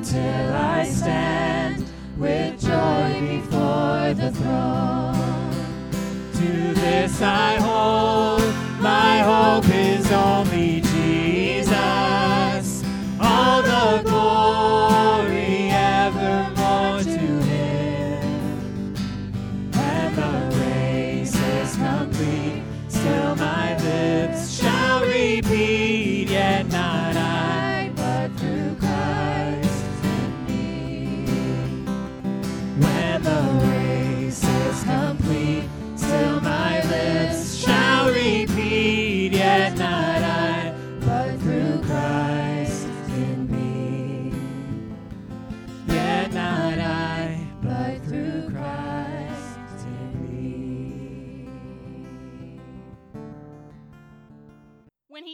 until I stand with joy before the throne. To this I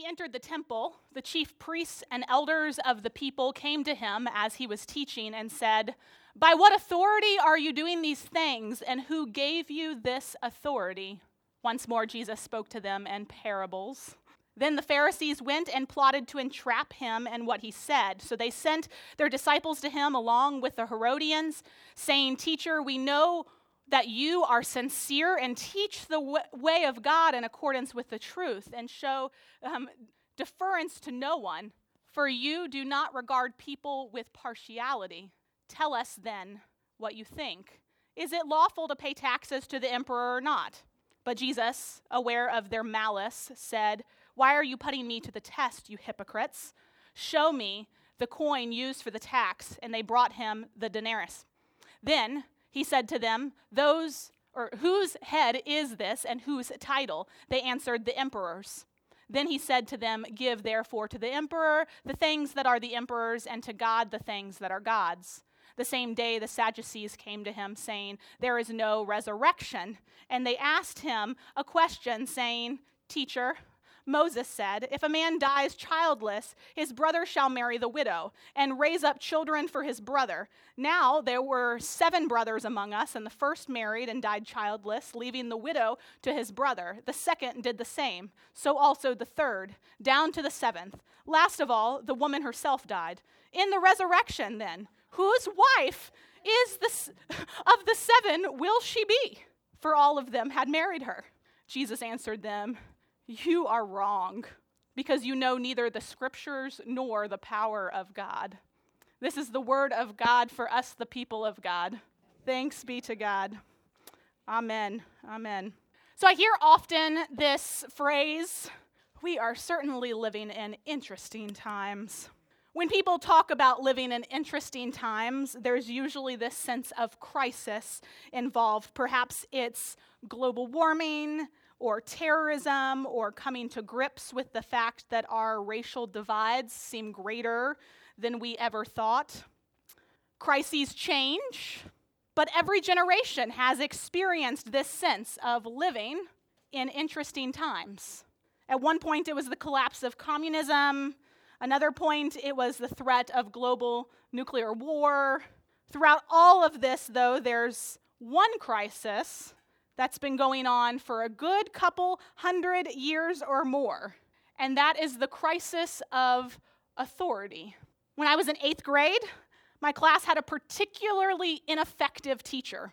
he entered the temple, the chief priests and elders of the people came to him as he was teaching and said, By what authority are you doing these things, and who gave you this authority? Once more, Jesus spoke to them in parables. Then the Pharisees went and plotted to entrap him in what he said. So they sent their disciples to him along with the Herodians, saying, Teacher, we know that you are sincere and teach the w- way of God in accordance with the truth and show um, deference to no one, for you do not regard people with partiality. Tell us then what you think. Is it lawful to pay taxes to the emperor or not? But Jesus, aware of their malice, said, Why are you putting me to the test, you hypocrites? Show me the coin used for the tax. And they brought him the denarius. Then he said to them, Those or whose head is this and whose title? They answered, The emperor's. Then he said to them, Give therefore to the emperor the things that are the emperor's, and to God the things that are God's. The same day, the Sadducees came to him, saying, There is no resurrection. And they asked him a question, saying, Teacher, Moses said, If a man dies childless, his brother shall marry the widow and raise up children for his brother. Now there were seven brothers among us, and the first married and died childless, leaving the widow to his brother. The second did the same, so also the third, down to the seventh. Last of all, the woman herself died. In the resurrection, then, whose wife is the of the seven will she be? For all of them had married her. Jesus answered them, you are wrong because you know neither the scriptures nor the power of God. This is the word of God for us, the people of God. Thanks be to God. Amen. Amen. So I hear often this phrase we are certainly living in interesting times. When people talk about living in interesting times, there's usually this sense of crisis involved. Perhaps it's global warming, or terrorism or coming to grips with the fact that our racial divides seem greater than we ever thought. Crises change, but every generation has experienced this sense of living in interesting times. At one point, it was the collapse of communism. Another point, it was the threat of global nuclear war. Throughout all of this, though, there's one crisis that's been going on for a good couple hundred years or more, and that is the crisis of authority. When I was in eighth grade, my class had a particularly ineffective teacher.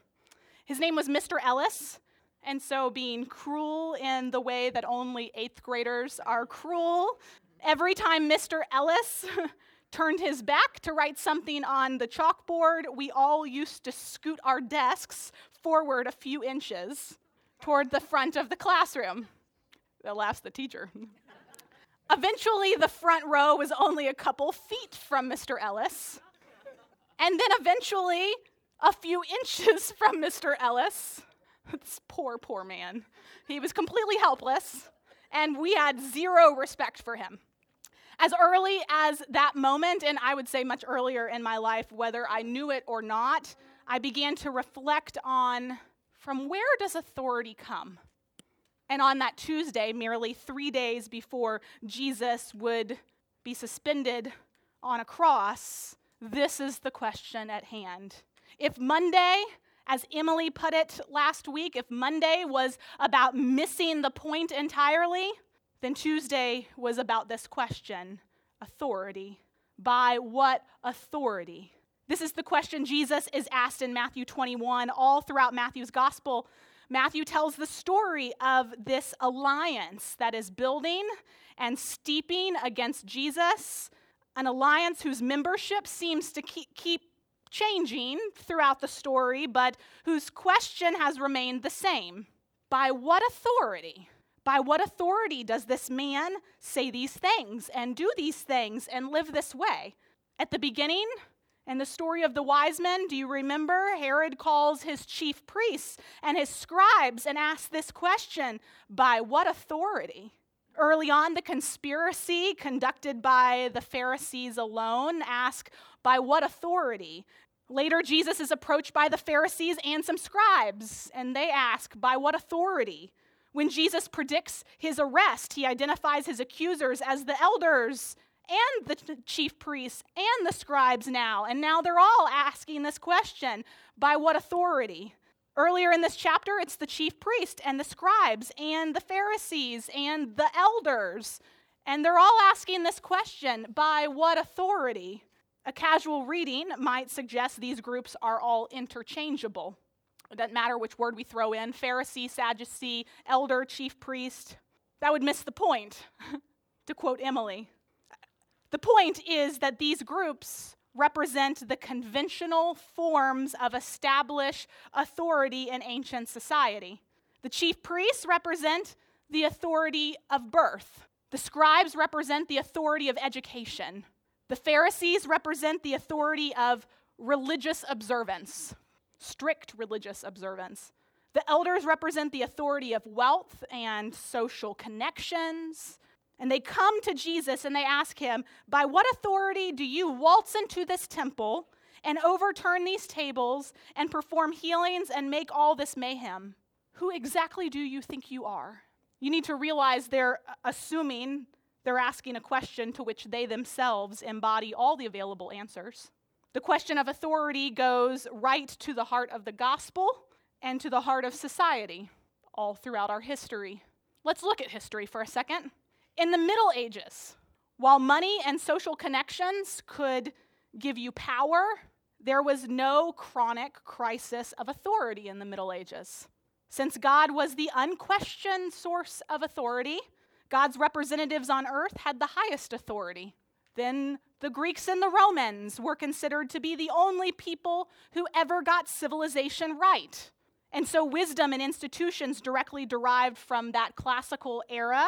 His name was Mr. Ellis, and so being cruel in the way that only eighth graders are cruel, every time Mr. Ellis turned his back to write something on the chalkboard, we all used to scoot our desks forward a few inches toward the front of the classroom. That laughs the teacher. Eventually, the front row was only a couple feet from Mr. Ellis. And then eventually, a few inches from Mr. Ellis. This poor, poor man. He was completely helpless, and we had zero respect for him. As early as that moment, and I would say much earlier in my life, whether I knew it or not, I began to reflect on from where does authority come? And on that Tuesday, merely three days before Jesus would be suspended on a cross, this is the question at hand. If Monday, as Emily put it last week, if Monday was about missing the point entirely, then Tuesday was about this question authority. By what authority? This is the question Jesus is asked in Matthew 21, all throughout Matthew's gospel. Matthew tells the story of this alliance that is building and steeping against Jesus, an alliance whose membership seems to keep, changing throughout the story, but whose question has remained the same By what authority? By what authority does this man say these things and do these things and live this way? At the beginning, and the story of the wise men, do you remember? Herod calls his chief priests and his scribes and asks this question By what authority? Early on, the conspiracy conducted by the Pharisees alone ask, By what authority? Later, Jesus is approached by the Pharisees and some scribes, and they ask, By what authority? When Jesus predicts his arrest, he identifies his accusers as the elders and the chief priests and the scribes now. And now they're all asking this question by what authority? Earlier in this chapter, it's the chief priest and the scribes and the Pharisees and the elders. And they're all asking this question by what authority? A casual reading might suggest these groups are all interchangeable. It doesn't matter which word we throw in Pharisee, Sadducee, elder, chief priest. That would miss the point, to quote Emily. The point is that these groups represent the conventional forms of established authority in ancient society. The chief priests represent the authority of birth. The scribes represent the authority of education. The Pharisees represent the authority of religious observance, strict religious observance. The elders represent the authority of wealth and social connections. And they come to Jesus and they ask him, By what authority do you waltz into this temple and overturn these tables and perform healings and make all this mayhem. Who exactly do you think you are? You need to realize they're assuming they're asking a question to which they themselves embody all the available answers. The question of authority goes right to the heart of the gospel and to the heart of society all throughout our history. Let's look at history for a second. In the Middle Ages, while money and social connections could give you power, there was no chronic crisis of authority in the Middle Ages. Since God was the unquestioned source of authority, God's representatives on earth had the highest authority. Then the Greeks and the Romans were considered to be the only people who ever got civilization right. And so, wisdom and institutions directly derived from that classical era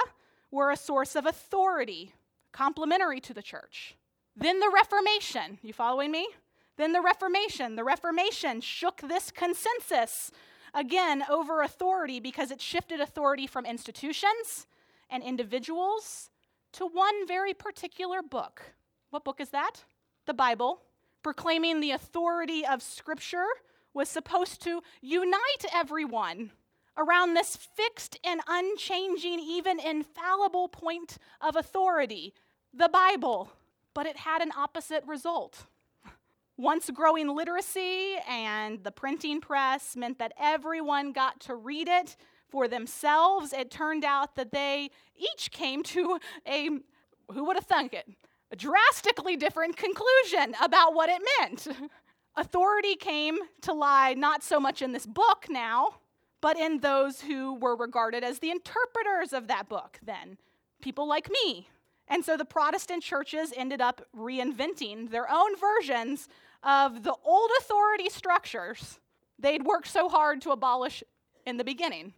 were a source of authority, complementary to the church. Then the Reformation, you following me? Then the Reformation. The Reformation shook this consensus again over authority because it shifted authority from institutions and individuals to one very particular book. What book is that? The Bible, proclaiming the authority of Scripture was supposed to unite everyone around this fixed and unchanging, even infallible point of authority, the Bible. But it had an opposite result. Once growing literacy and the printing press meant that everyone got to read it for themselves, it turned out that they each came to a, who would have thunk it, a drastically different conclusion about what it meant. Authority came to lie not so much in this book now, but in those who were regarded as the interpreters of that book then, people like me. And so the Protestant churches ended up reinventing their own versions of the old authority structures they'd worked so hard to abolish in the beginning.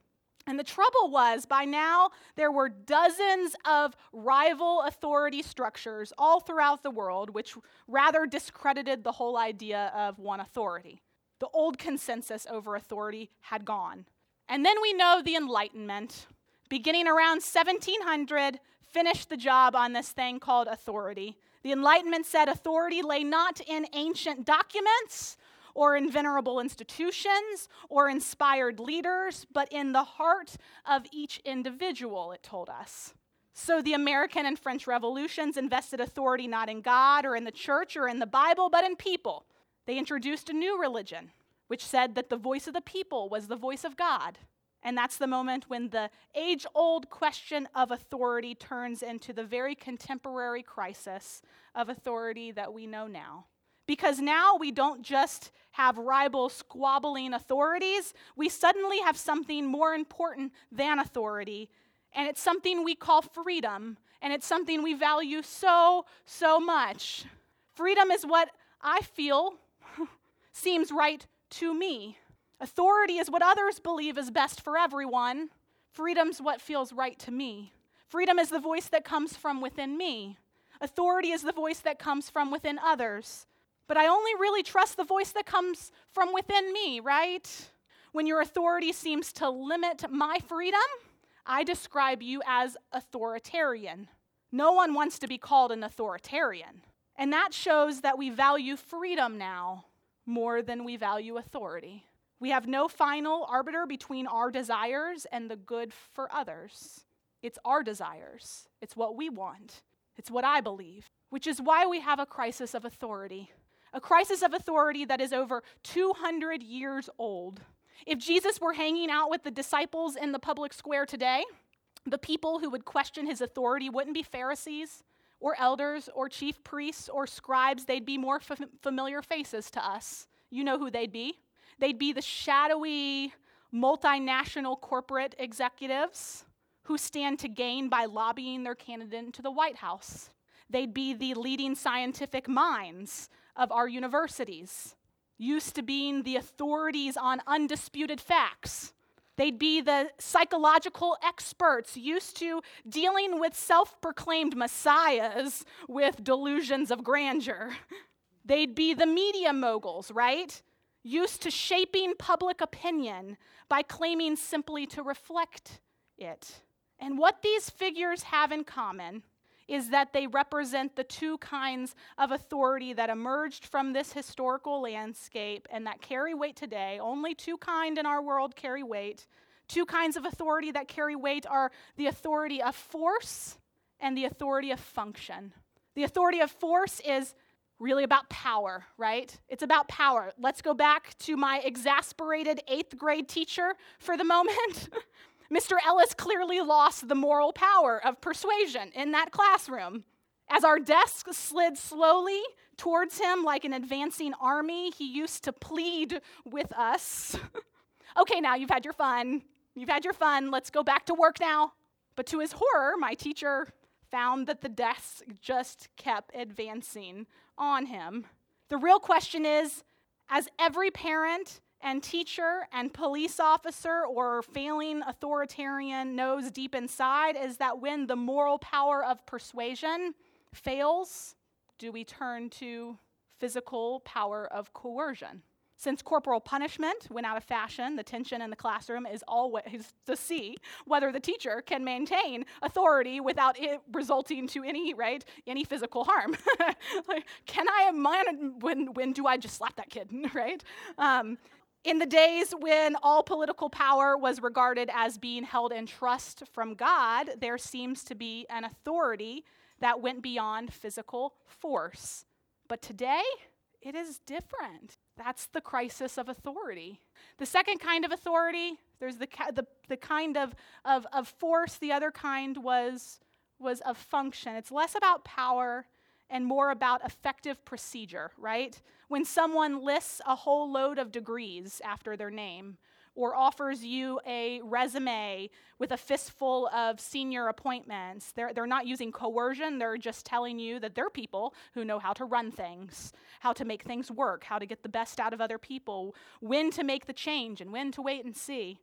And the trouble was, by now, there were dozens of rival authority structures all throughout the world, which rather discredited the whole idea of one authority. The old consensus over authority had gone. And then we know the Enlightenment, beginning around 1700, finished the job on this thing called authority. The Enlightenment said authority lay not in ancient documents or in venerable institutions or inspired leaders, but in the heart of each individual, it told us. So the American and French revolutions invested authority not in God or in the church or in the Bible, but in people. They introduced a new religion, which said that the voice of the people was the voice of God. And that's the moment when the age old question of authority turns into the very contemporary crisis of authority that we know now. Because now we don't just have rival squabbling authorities, we suddenly have something more important than authority, and it's something we call freedom, and it's something we value so, so much. Freedom is what I feel seems right to me. Authority is what others believe is best for everyone. Freedom's what feels right to me. Freedom is the voice that comes from within me. Authority is the voice that comes from within others. But I only really trust the voice that comes from within me, right? When your authority seems to limit my freedom, I describe you as authoritarian. No one wants to be called an authoritarian. And that shows that we value freedom now more than we value authority. We have no final arbiter between our desires and the good for others. It's our desires, it's what we want, it's what I believe, which is why we have a crisis of authority a crisis of authority that is over 200 years old. If Jesus were hanging out with the disciples in the public square today, the people who would question his authority wouldn't be Pharisees or elders or chief priests or scribes. They'd be more f- familiar faces to us. You know who they'd be. They'd be the shadowy, multinational corporate executives who stand to gain by lobbying their candidate into the White House. They'd be the leading scientific minds of our universities, used to being the authorities on undisputed facts. They'd be the psychological experts used to dealing with self proclaimed messiahs with delusions of grandeur. They'd be the media moguls, right? Used to shaping public opinion by claiming simply to reflect it. And what these figures have in common is that they represent the two kinds of authority that emerged from this historical landscape and that carry weight today. Only two kind in our world carry weight. Two kinds of authority that carry weight are the authority of force and the authority of function. The authority of force is really about power, right? It's about power. Let's go back to my exasperated eighth grade teacher for the moment. Mr. Ellis clearly lost the moral power of persuasion in that classroom. As our desk slid slowly towards him like an advancing army, he used to plead with us. okay, now you've had your fun. You've had your fun. Let's go back to work now. But to his horror, my teacher found that the desk just kept advancing on him. The real question is as every parent and teacher and police officer or failing authoritarian knows deep inside is that when the moral power of persuasion fails, do we turn to physical power of coercion? Since corporal punishment went out of fashion, the tension in the classroom is always to see whether the teacher can maintain authority without it resulting to any right any physical harm. like, can I when when do I just slap that kid? right. Um, in the days when all political power was regarded as being held in trust from God, there seems to be an authority that went beyond physical force. But today, it is different. That's the crisis of authority. The second kind of authority, there's the, the, the kind of, of, of force, the other kind was, was of function. It's less about power and more about effective procedure, right? When someone lists a whole load of degrees after their name, or offers you a resume with a fistful of senior appointments. They're, they're not using coercion, they're just telling you that they're people who know how to run things, how to make things work, how to get the best out of other people, when to make the change, and when to wait and see.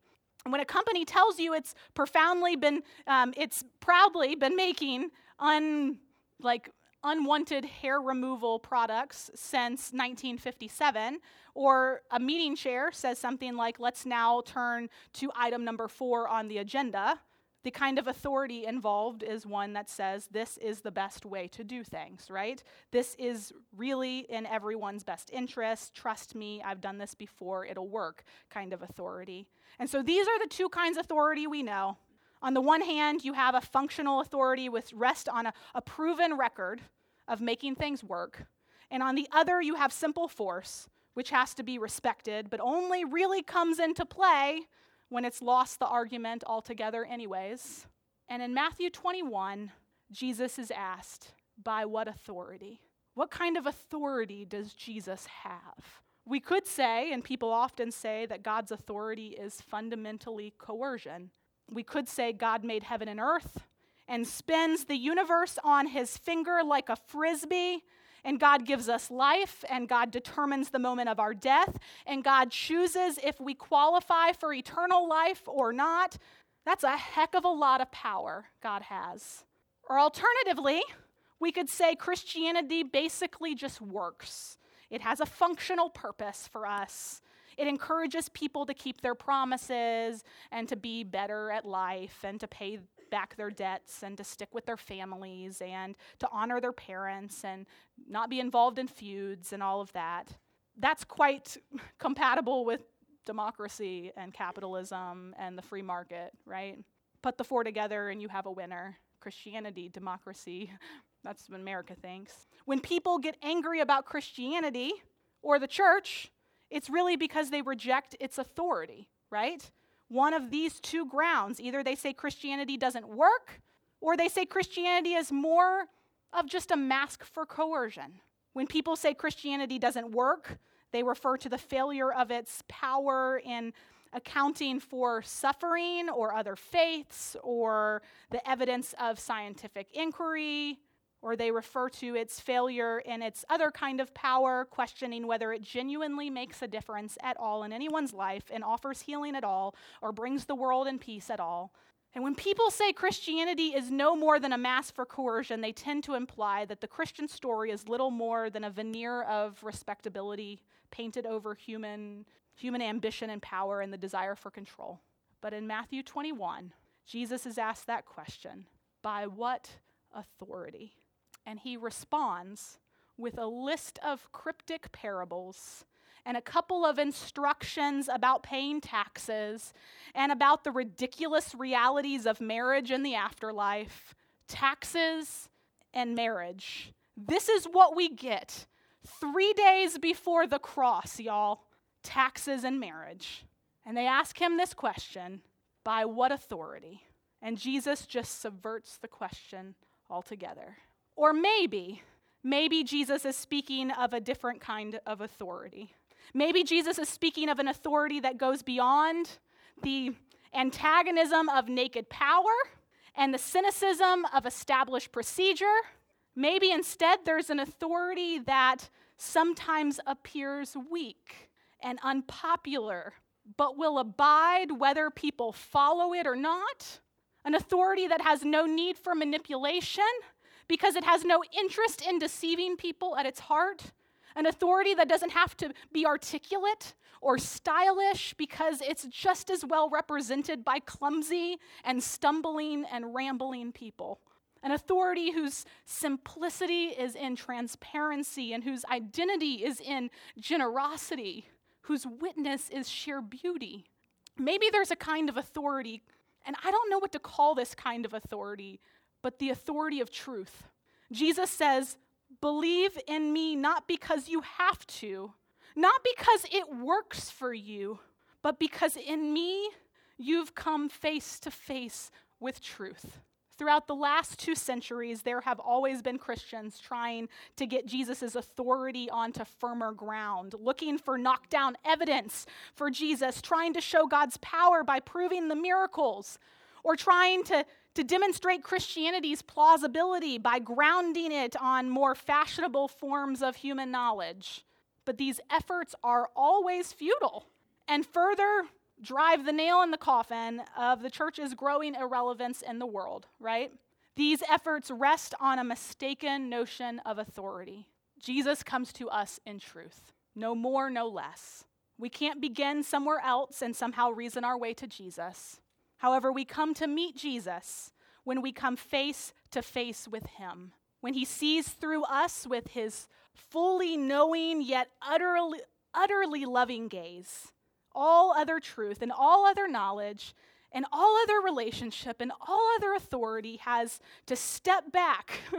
When a company tells you it's profoundly been, um, it's proudly been making un, like unwanted hair removal products since 1957, or a meeting chair says something like, let's now turn to item number four on the agenda, the kind of authority involved is one that says this is the best way to do things, right? This is really in everyone's best interest. Trust me, I've done this before, it'll work kind of authority. And so these are the two kinds of authority we know. On the one hand, you have a functional authority with rest on a, a proven record of making things work. And on the other, you have simple force, which has to be respected, but only really comes into play when it's lost the argument altogether, anyways. And in Matthew 21, Jesus is asked, By what authority? What kind of authority does Jesus have? We could say, and people often say, that God's authority is fundamentally coercion. We could say God made heaven and earth and spins the universe on his finger like a frisbee. And God gives us life, and God determines the moment of our death, and God chooses if we qualify for eternal life or not. That's a heck of a lot of power God has. Or alternatively, we could say Christianity basically just works. It has a functional purpose for us. It encourages people to keep their promises and to be better at life and to pay back their debts and to stick with their families and to honor their parents and not be involved in feuds and all of that. That's quite compatible with democracy and capitalism and the free market, right? Put the four together and you have a winner. Christianity, democracy, that's what America thinks. When people get angry about Christianity or the church, it's really because they reject its authority, right? One of these two grounds either they say Christianity doesn't work, or they say Christianity is more of just a mask for coercion. When people say Christianity doesn't work, they refer to the failure of its power in accounting for suffering or other faiths or the evidence of scientific inquiry or they refer to its failure in its other kind of power, questioning whether it genuinely makes a difference at all in anyone's life and offers healing at all or brings the world in peace at all. And when people say Christianity is no more than a mask for coercion, they tend to imply that the Christian story is little more than a veneer of respectability painted over human, human ambition and power and the desire for control. But in Matthew 21, Jesus is asked that question by what authority? And he responds with a list of cryptic parables and a couple of instructions about paying taxes and about the ridiculous realities of marriage and the afterlife, taxes and marriage. This is what we get three days before the cross, y'all taxes and marriage. And they ask him this question by what authority? And Jesus just subverts the question altogether. Or maybe, maybe Jesus is speaking of a different kind of authority. Maybe Jesus is speaking of an authority that goes beyond the antagonism of naked power and the cynicism of established procedure. Maybe instead there's an authority that sometimes appears weak and unpopular, but will abide whether people follow it or not. An authority that has no need for manipulation because it has no interest in deceiving people at its heart. An authority that doesn't have to be articulate or stylish because it's just as well represented by clumsy and stumbling and rambling people. An authority whose simplicity is in transparency and whose identity is in generosity, whose witness is sheer beauty. Maybe there's a kind of authority, and I don't know what to call this kind of authority, but the authority of truth. Jesus says, Believe in me not because you have to, not because it works for you, but because in me you've come face to face with truth. Throughout the last two centuries, there have always been Christians trying to get Jesus' authority onto firmer ground, looking for knockdown evidence for Jesus, trying to show God's power by proving the miracles, or trying to, to demonstrate Christianity's plausibility by grounding it on more fashionable forms of human knowledge. But these efforts are always futile and further drive the nail in the coffin of the church's growing irrelevance in the world, right? These efforts rest on a mistaken notion of authority. Jesus comes to us in truth, no more, no less. We can't begin somewhere else and somehow reason our way to Jesus. However, we come to meet Jesus when we come face to face with him, when he sees through us with his fully knowing yet utterly, utterly loving gaze all other truth and all other knowledge and all other relationship and all other authority has to step back.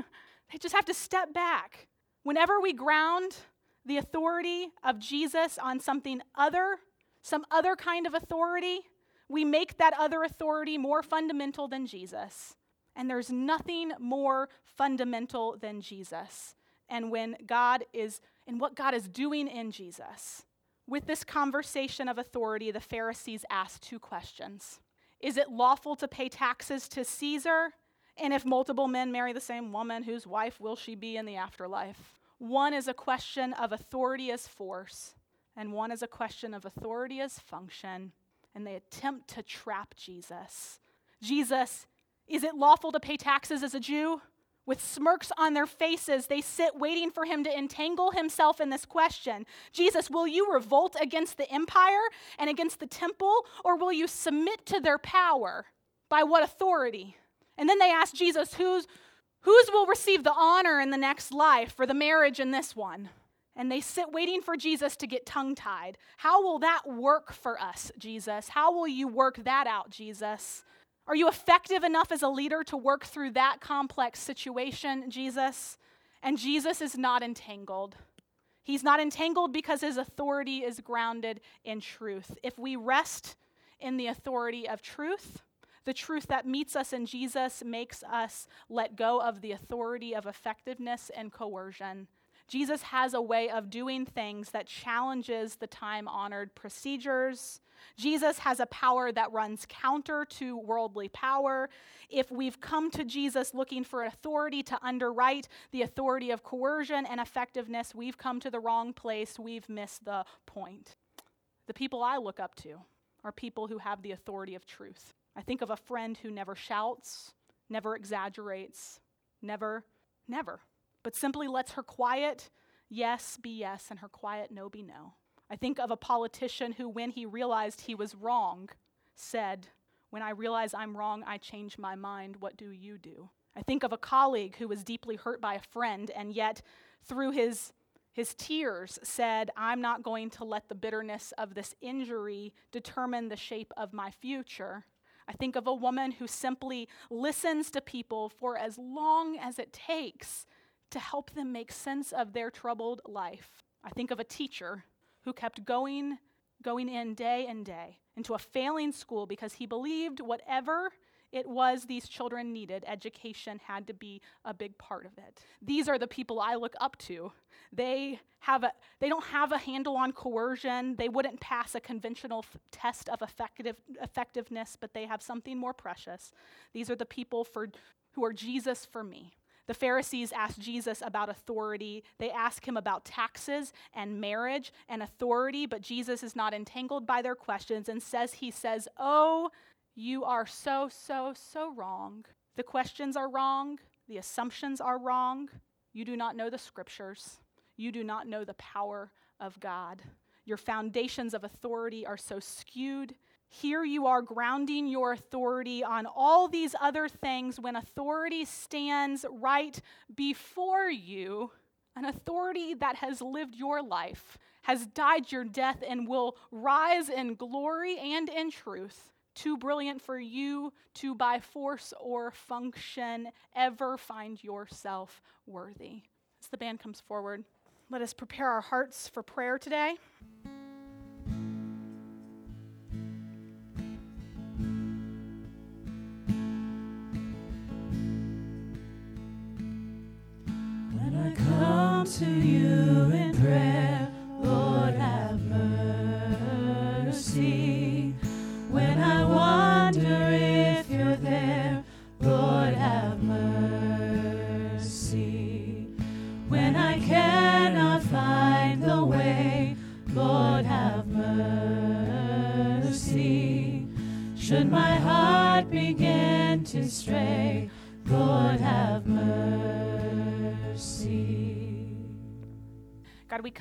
they just have to step back. Whenever we ground the authority of Jesus on something other, some other kind of authority, we make that other authority more fundamental than Jesus. And there's nothing more fundamental than Jesus. And when God is, and what God is doing in Jesus. With this conversation of authority, the Pharisees asked two questions Is it lawful to pay taxes to Caesar? And if multiple men marry the same woman, whose wife will she be in the afterlife? One is a question of authority as force, and one is a question of authority as function. And they attempt to trap Jesus. Jesus, is it lawful to pay taxes as a Jew? With smirks on their faces, they sit waiting for him to entangle himself in this question Jesus, will you revolt against the empire and against the temple, or will you submit to their power? By what authority? And then they ask Jesus, whose, whose will receive the honor in the next life for the marriage in this one? And they sit waiting for Jesus to get tongue tied. How will that work for us, Jesus? How will you work that out, Jesus? Are you effective enough as a leader to work through that complex situation, Jesus? And Jesus is not entangled. He's not entangled because his authority is grounded in truth. If we rest in the authority of truth, the truth that meets us in Jesus makes us let go of the authority of effectiveness and coercion. Jesus has a way of doing things that challenges the time honored procedures Jesus has a power that runs counter to worldly power. If we've come to Jesus looking for authority to underwrite the authority of coercion and effectiveness, we've come to the wrong place. We've missed the point. The people I look up to are people who have the authority of truth. I think of a friend who never shouts, never exaggerates, never, never, but simply lets her quiet yes be yes and her quiet no be no. I think of a politician who, when he realized he was wrong, said, When I realize I'm wrong, I change my mind. What do you do? I think of a colleague who was deeply hurt by a friend and yet, through his his tears said, I'm not going to let the bitterness of this injury determine the shape of my future. I think of a woman who simply listens to people for as long as it takes to help them make sense of their troubled life. I think of a teacher who kept going, going in day and day into a failing school because he believed whatever it was these children needed, education had to be a big part of it. These are the people I look up to. They have a they don't have a handle on coercion. They wouldn't pass a conventional f- test of effective, effectiveness, but they have something more precious. These are the people for who are Jesus for me. The Pharisees asked Jesus about authority. They ask him about taxes and marriage and authority, but Jesus is not entangled by their questions and says, He says, Oh, you are so, so, so wrong. The questions are wrong. The assumptions are wrong. You do not know the scriptures. You do not know the power of God. Your foundations of authority are so skewed. Here you are grounding your authority on all these other things when authority stands right before you, an authority that has lived your life, has died your death, and will rise in glory and in truth. Too brilliant for you to, by force or function, ever find yourself worthy. As the band comes forward, let us prepare our hearts for prayer today. To you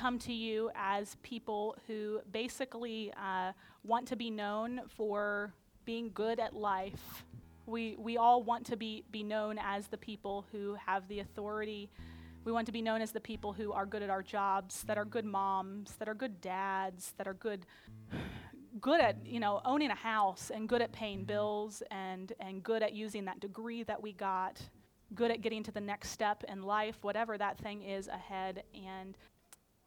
come to you as people who basically uh, want to be known for being good at life. We, we all want to be, be known as the people who have the authority. We want to be known as the people who are good at our jobs, that are good moms, that are good dads, that are good good at you know owning a house and good at paying bills and and good at using that degree that we got good at getting to the next step in life whatever that thing is ahead and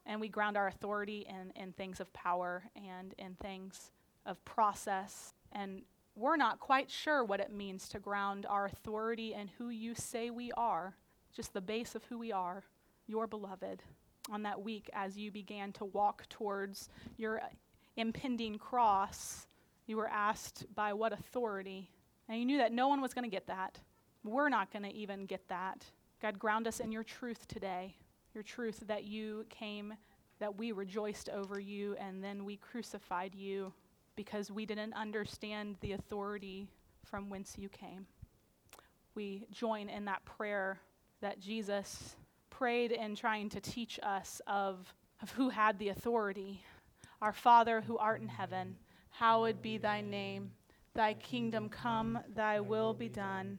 and we ground our authority in, in things of power and in things of process. And we're not quite sure what it means to ground our authority in who you say we are, just the base of who we are, your beloved. On that week, as you began to walk towards your impending cross, you were asked by what authority. And you knew that no one was going to get that. We're not going to even get that. God, ground us in your truth today your truth that you came, that we rejoiced over you, and then we crucified you because we didn't understand the authority from whence you came. We join in that prayer that Jesus prayed in trying to teach us of, of who had the authority. Our Father who art in heaven, hallowed be thy name. Thy kingdom come, thy will be done,